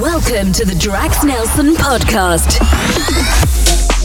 Welcome to the Drax Nelson podcast.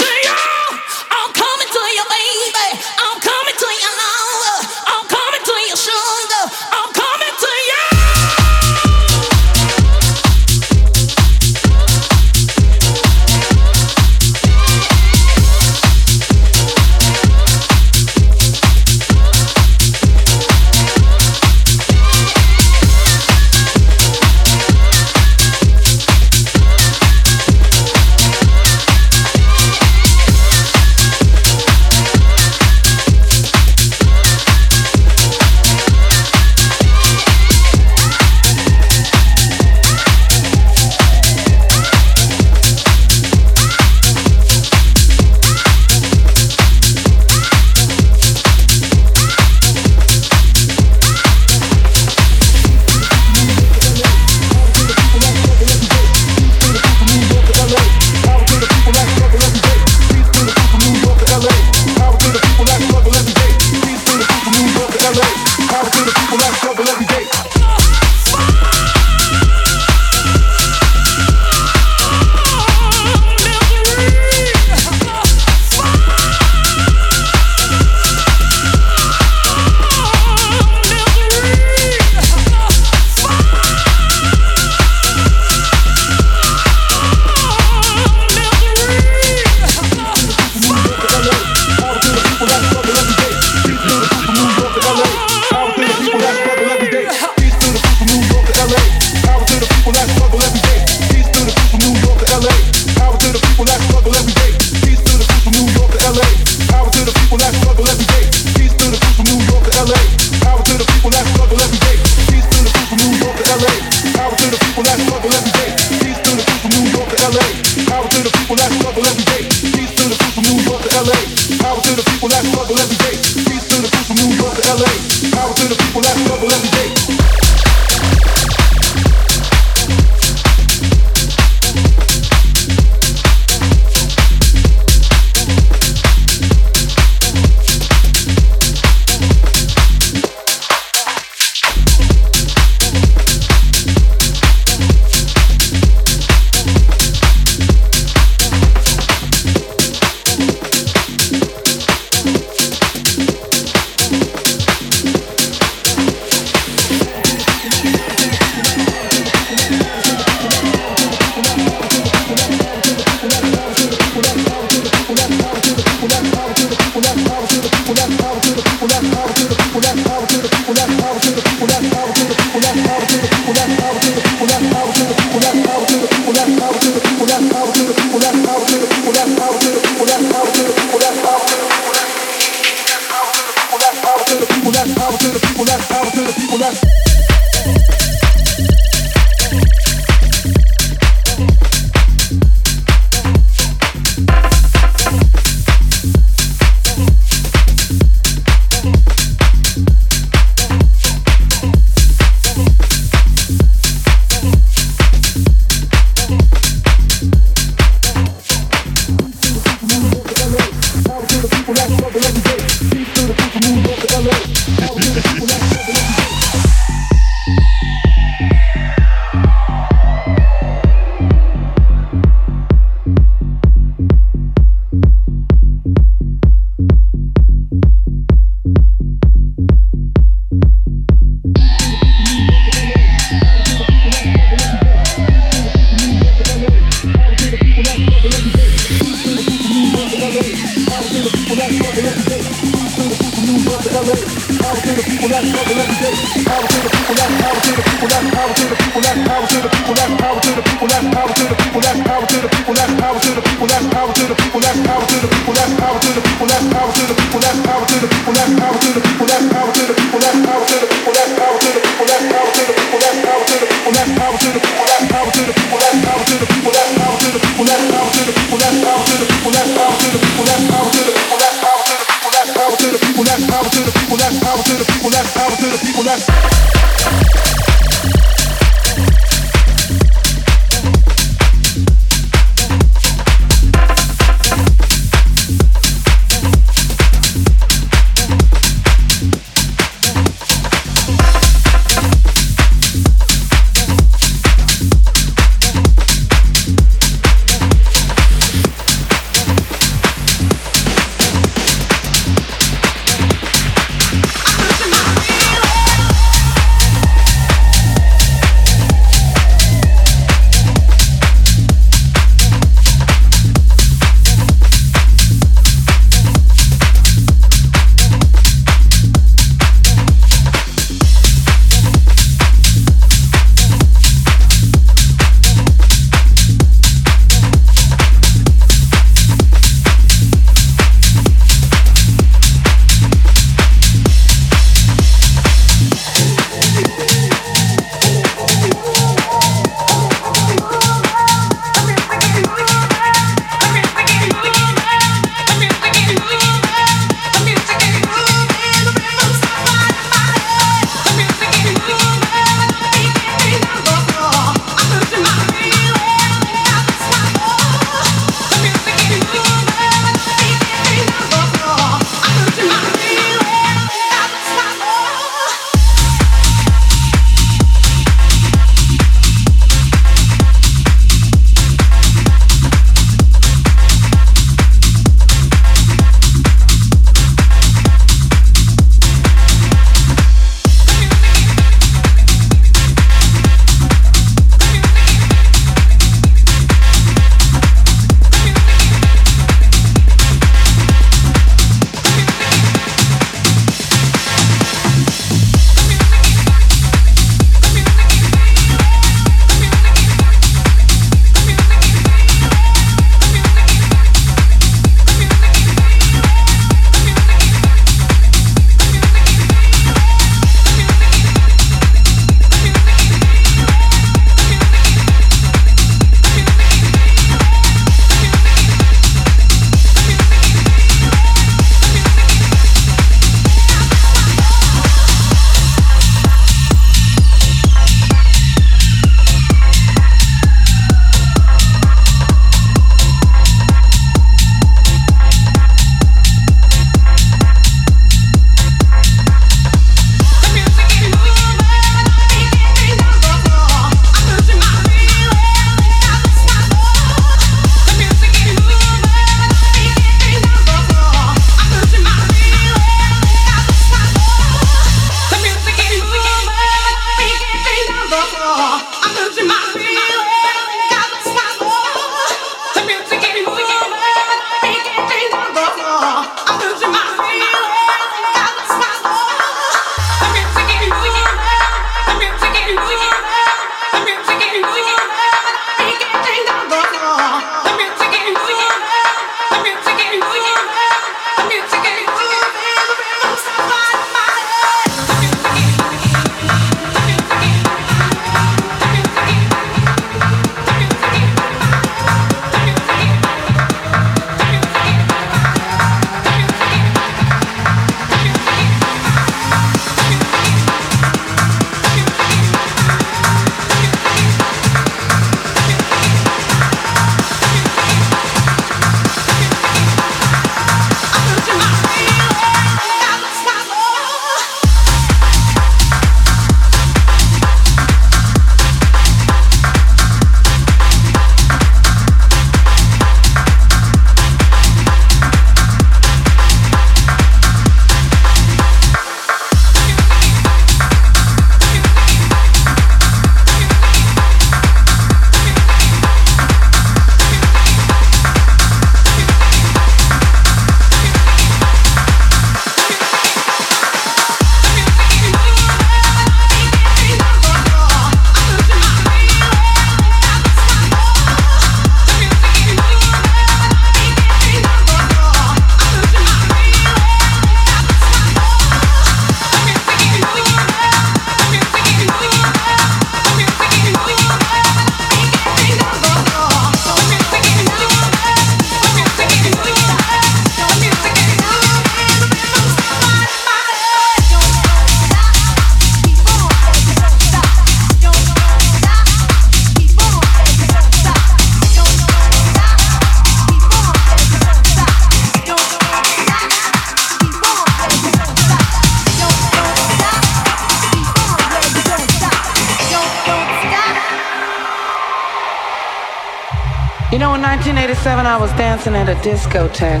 1987, I was dancing at a discotheque.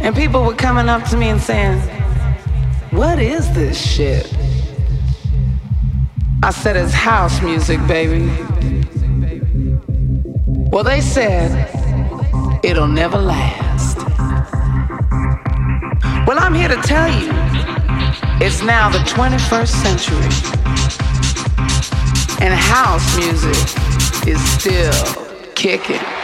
And people were coming up to me and saying, What is this shit? I said, It's house music, baby. Well, they said, It'll never last. Well, I'm here to tell you, it's now the 21st century. And house music is still kicking.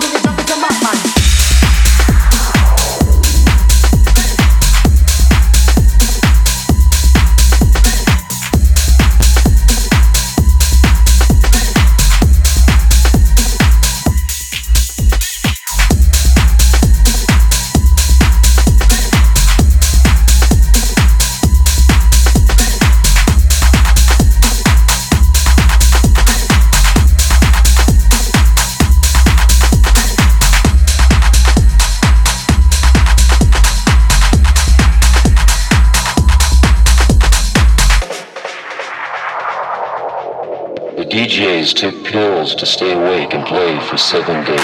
Took to stay awake and play for seven days.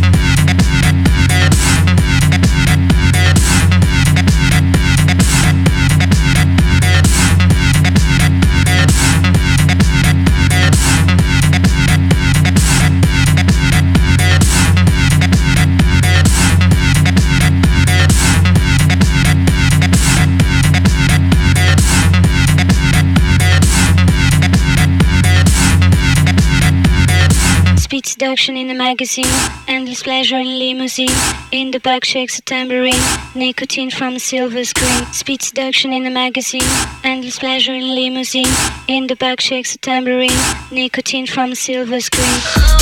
Seduction in the magazine. Endless pleasure in limousine. In the back shakes a tambourine. Nicotine from a silver screen. Speed seduction in the magazine. Endless pleasure in limousine. In the back shakes a tambourine. Nicotine from a silver screen.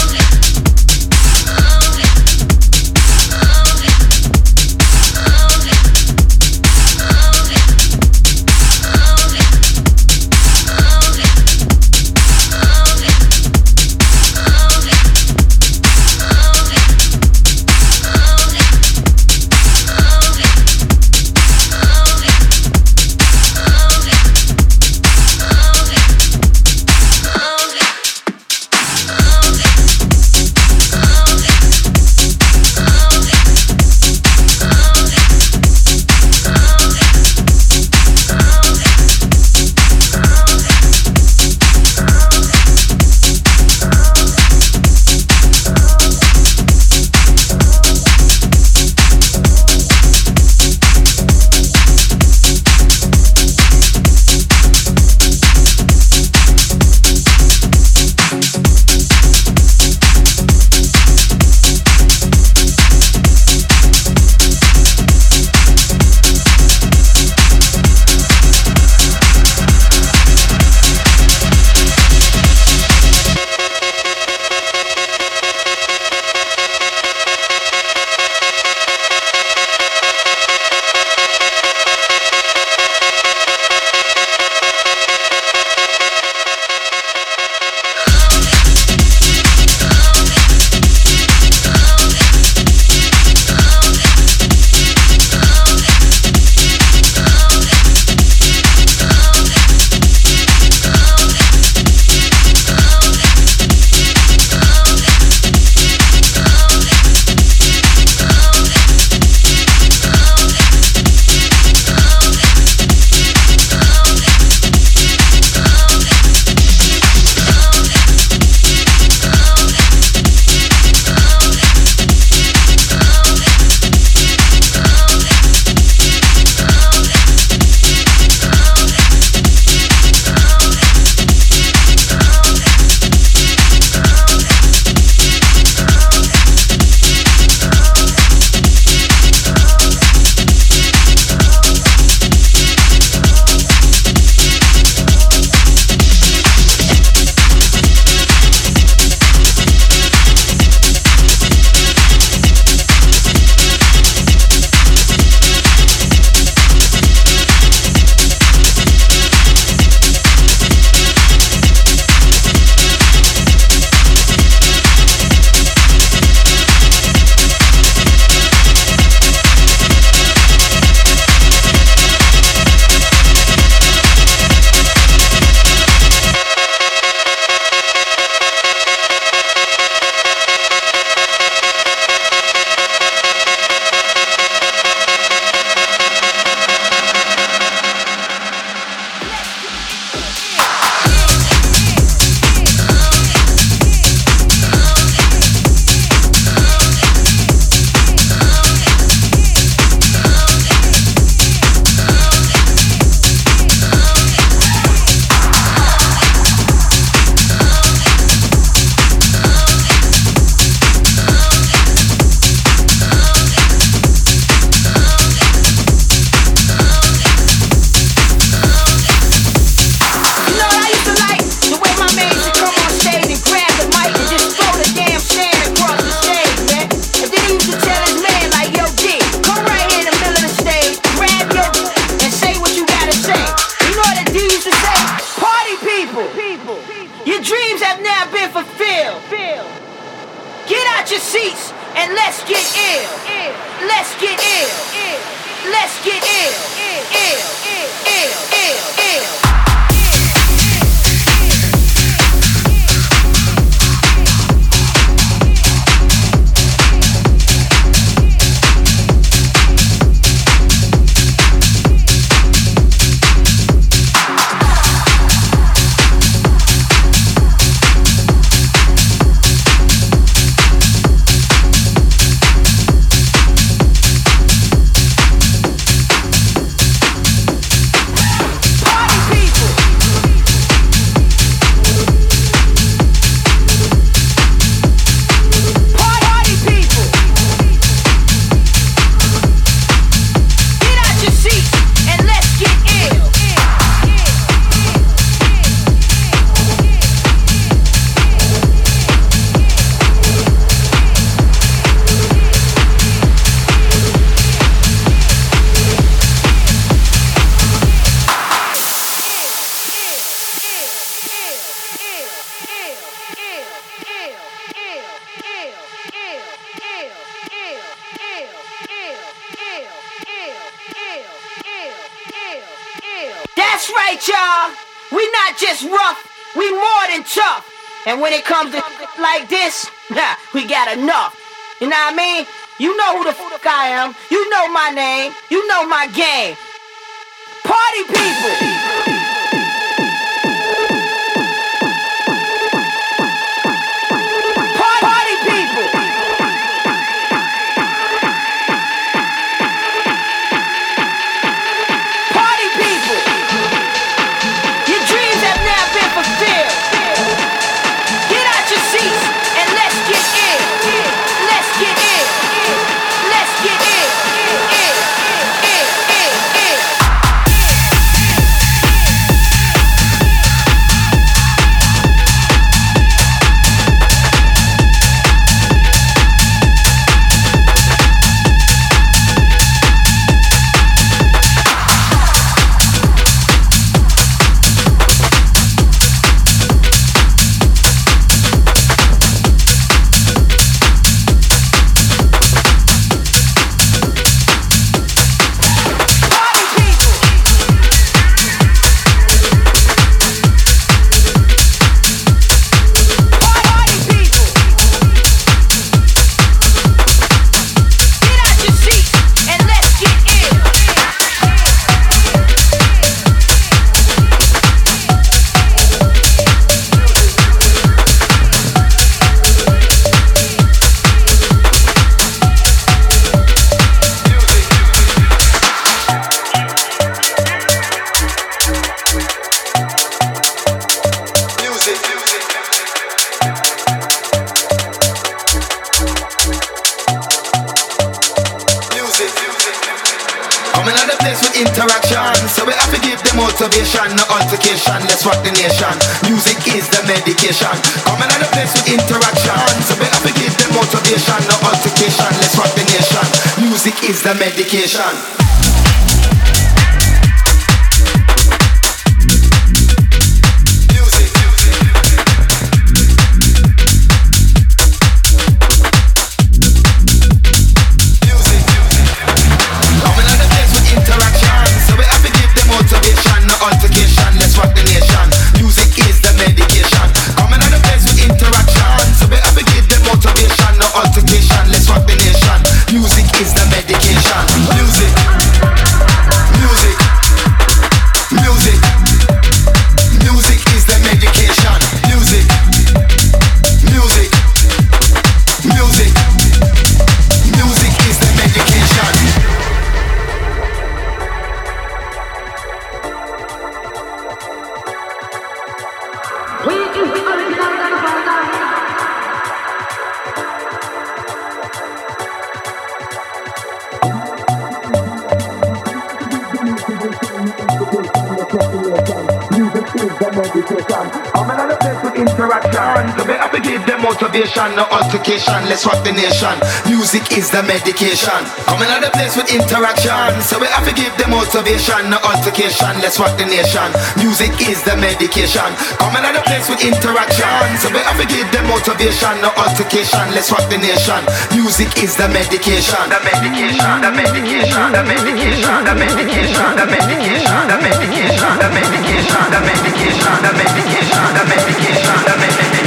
Let's rock the nation. Music is the medication. Coming out the place with interaction. So we have to give them motivation, no altercation. Let's rock the nation. Music is the medication. Coming out the place with interaction. So we have to give them motivation, no altercation. Let's rock the nation. Music is the medication. The medication, the medication, the medication, the medication, the medication, the medication, the medication, the medication, the medication, the medication, the medication.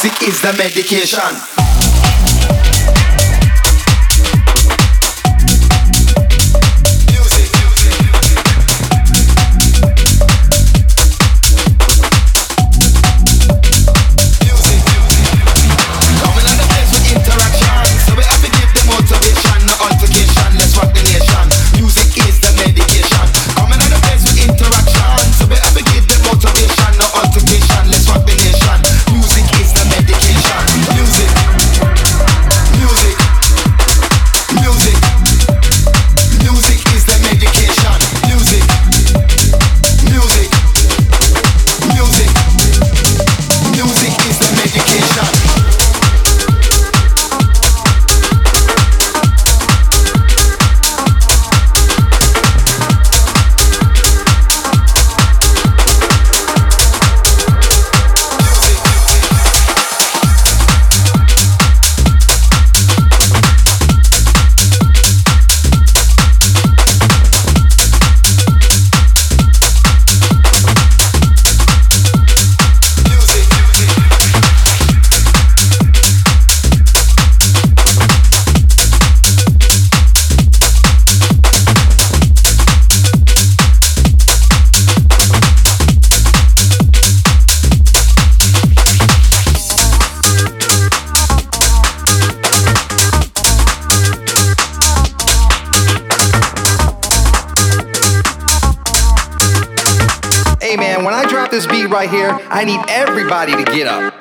Music is the medication. I need everybody to get up.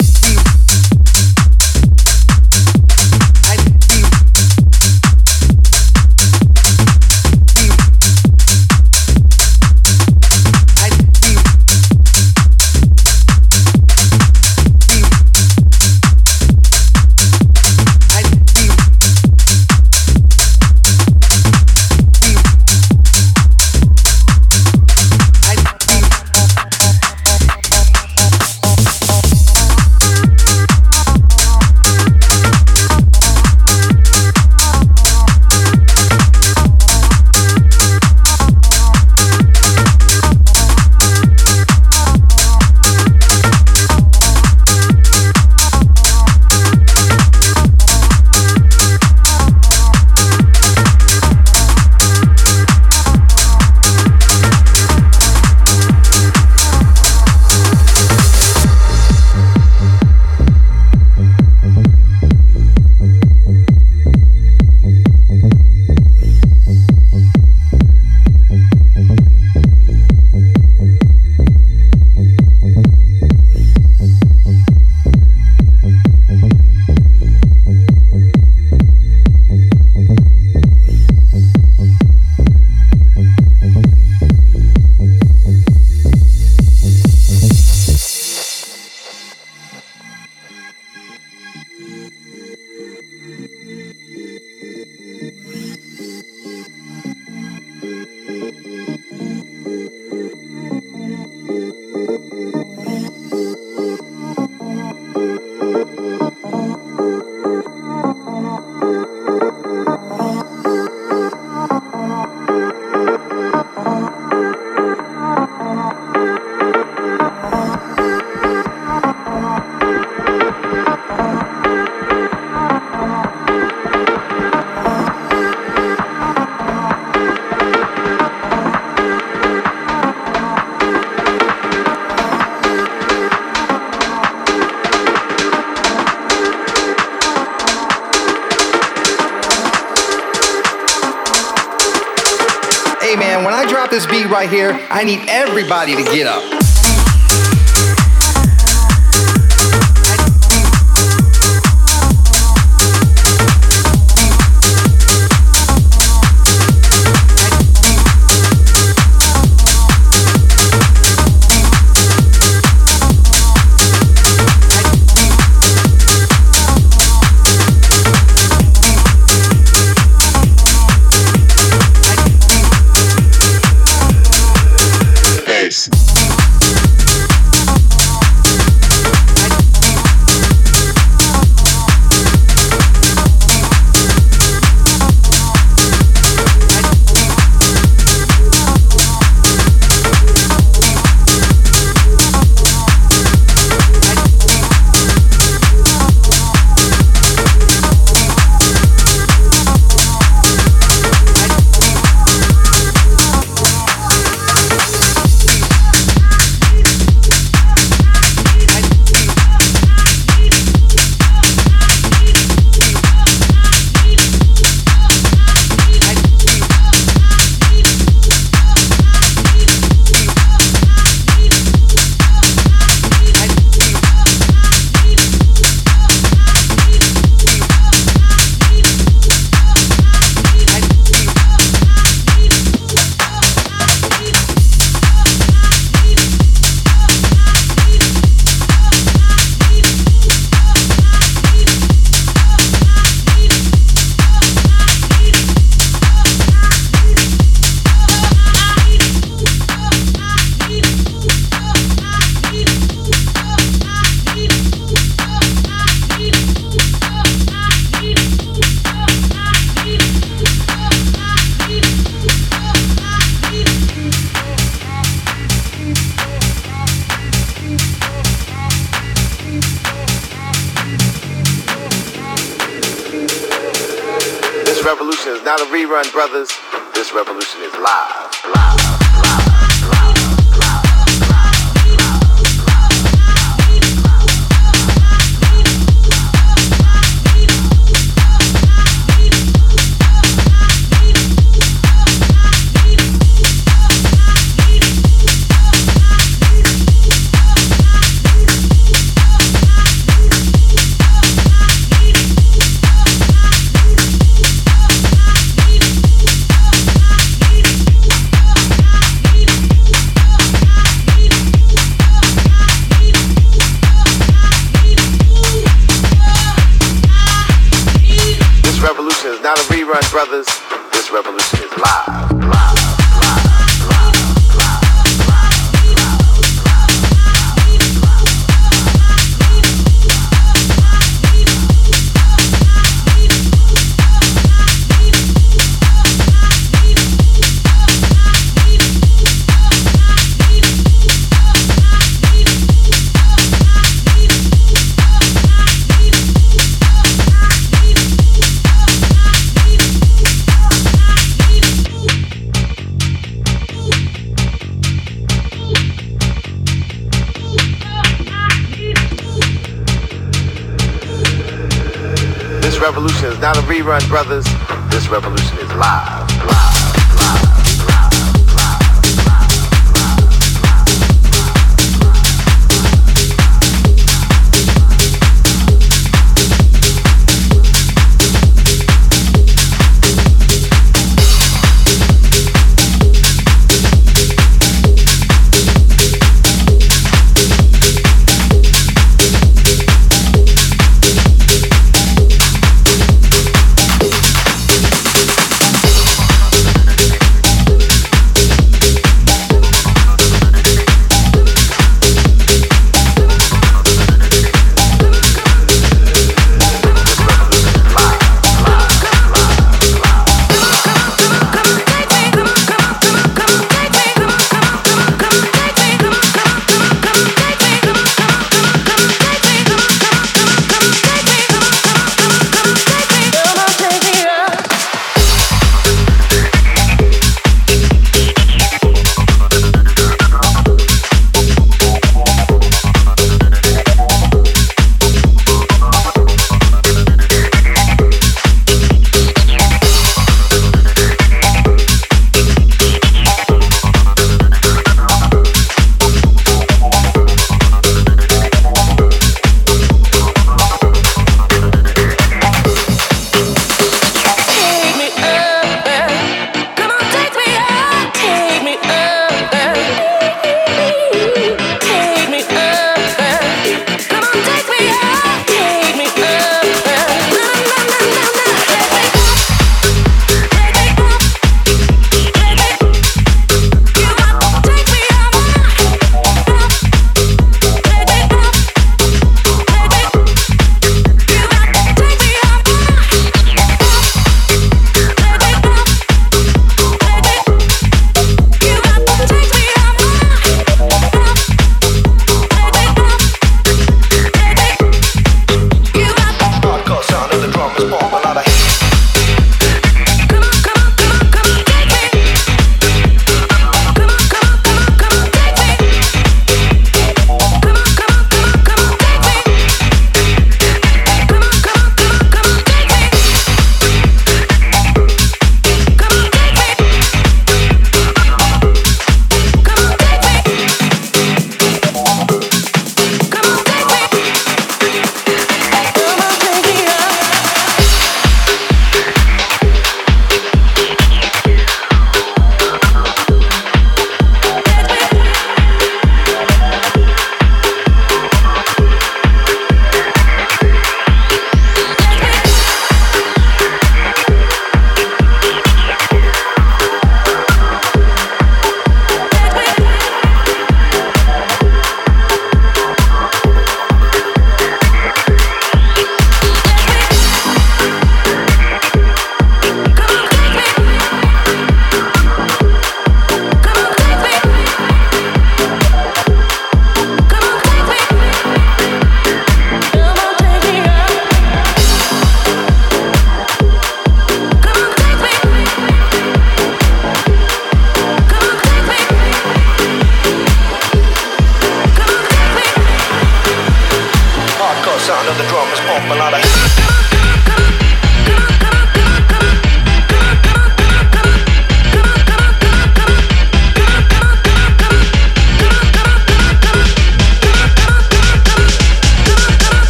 Everybody to get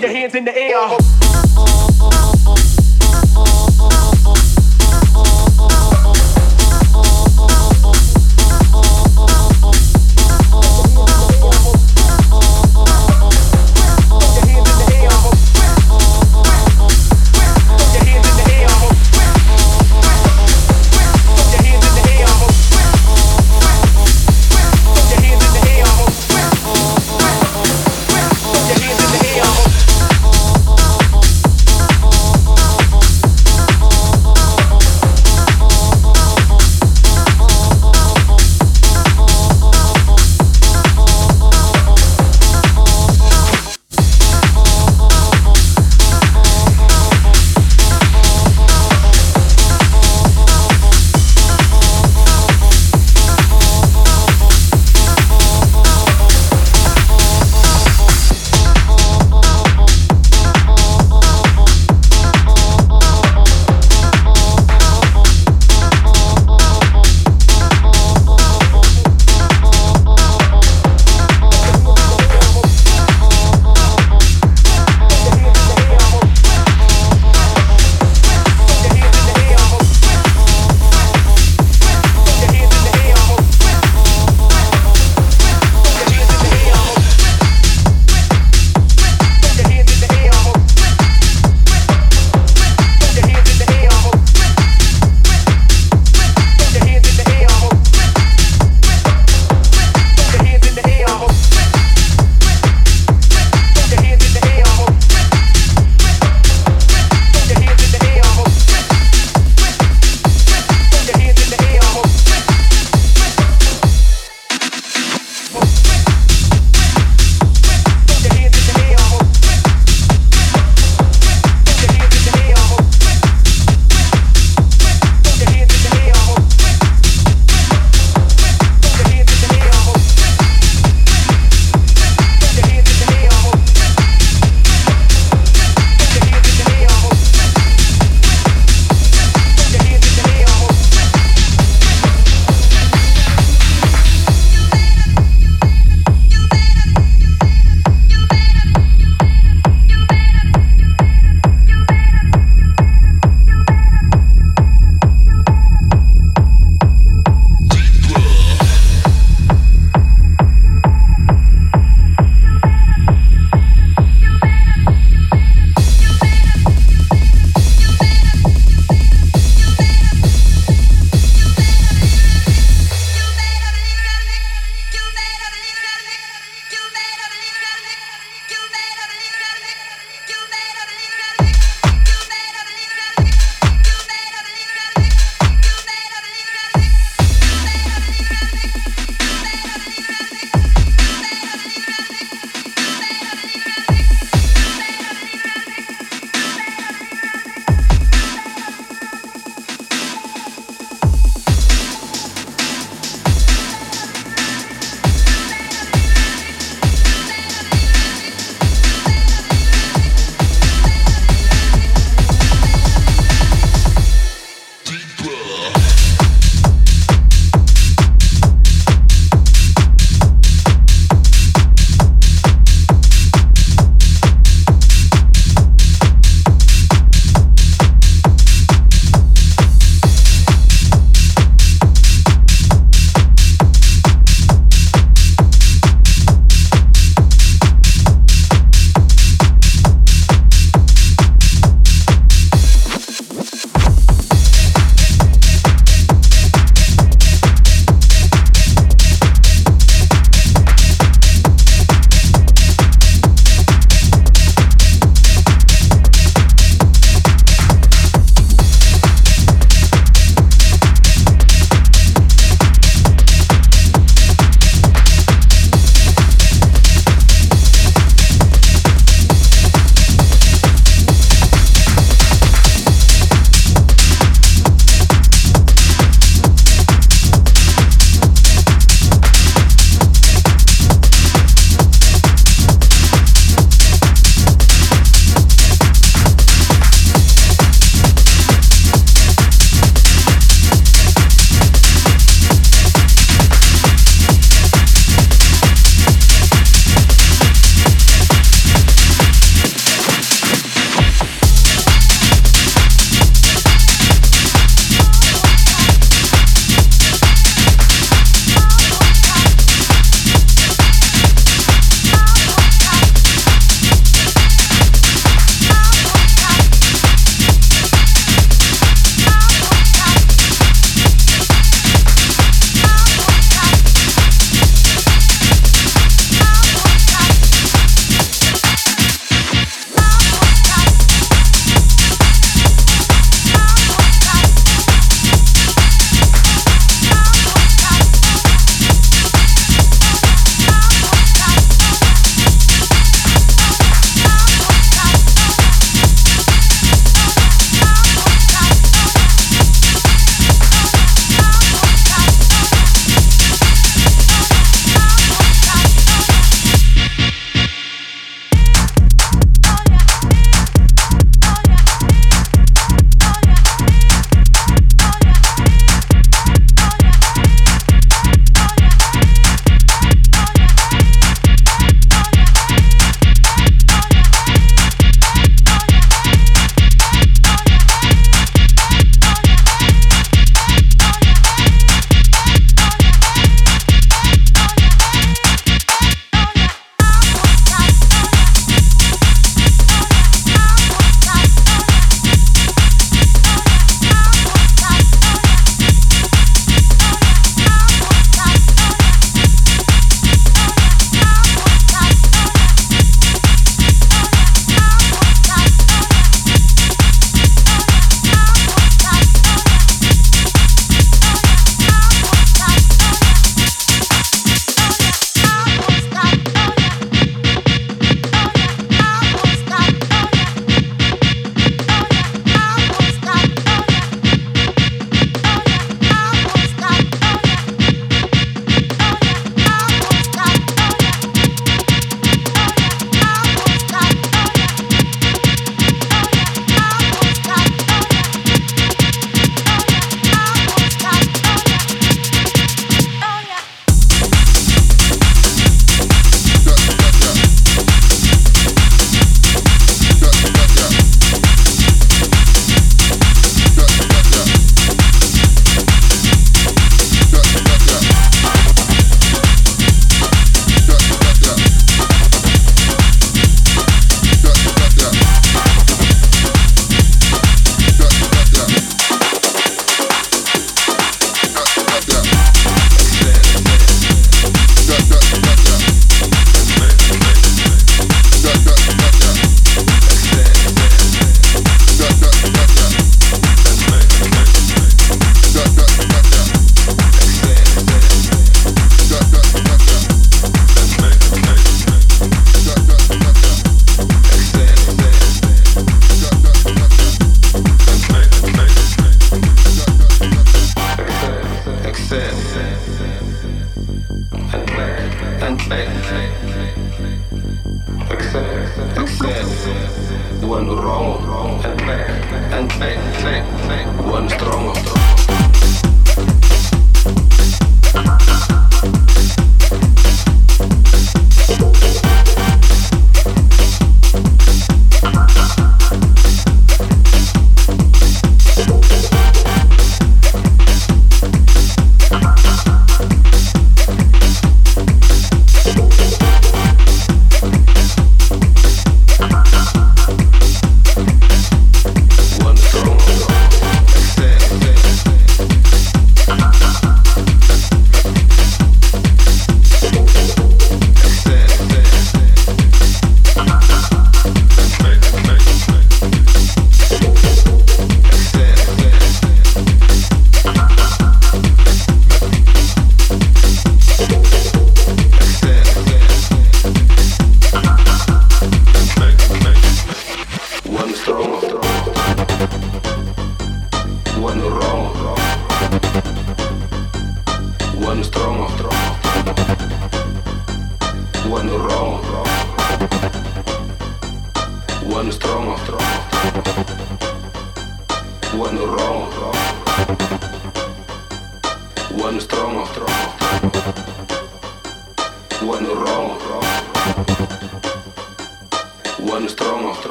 Throw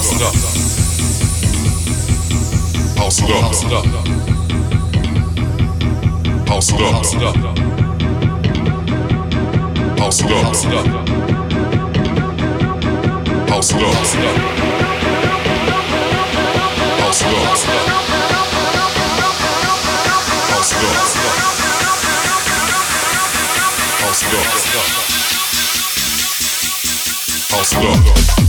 Hausler. Hausler. Hausler. Hausler. Hausler. Hausler. Hausler. Hausler. Hausler. Hausler. Hausler. Hausler.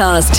Podcast.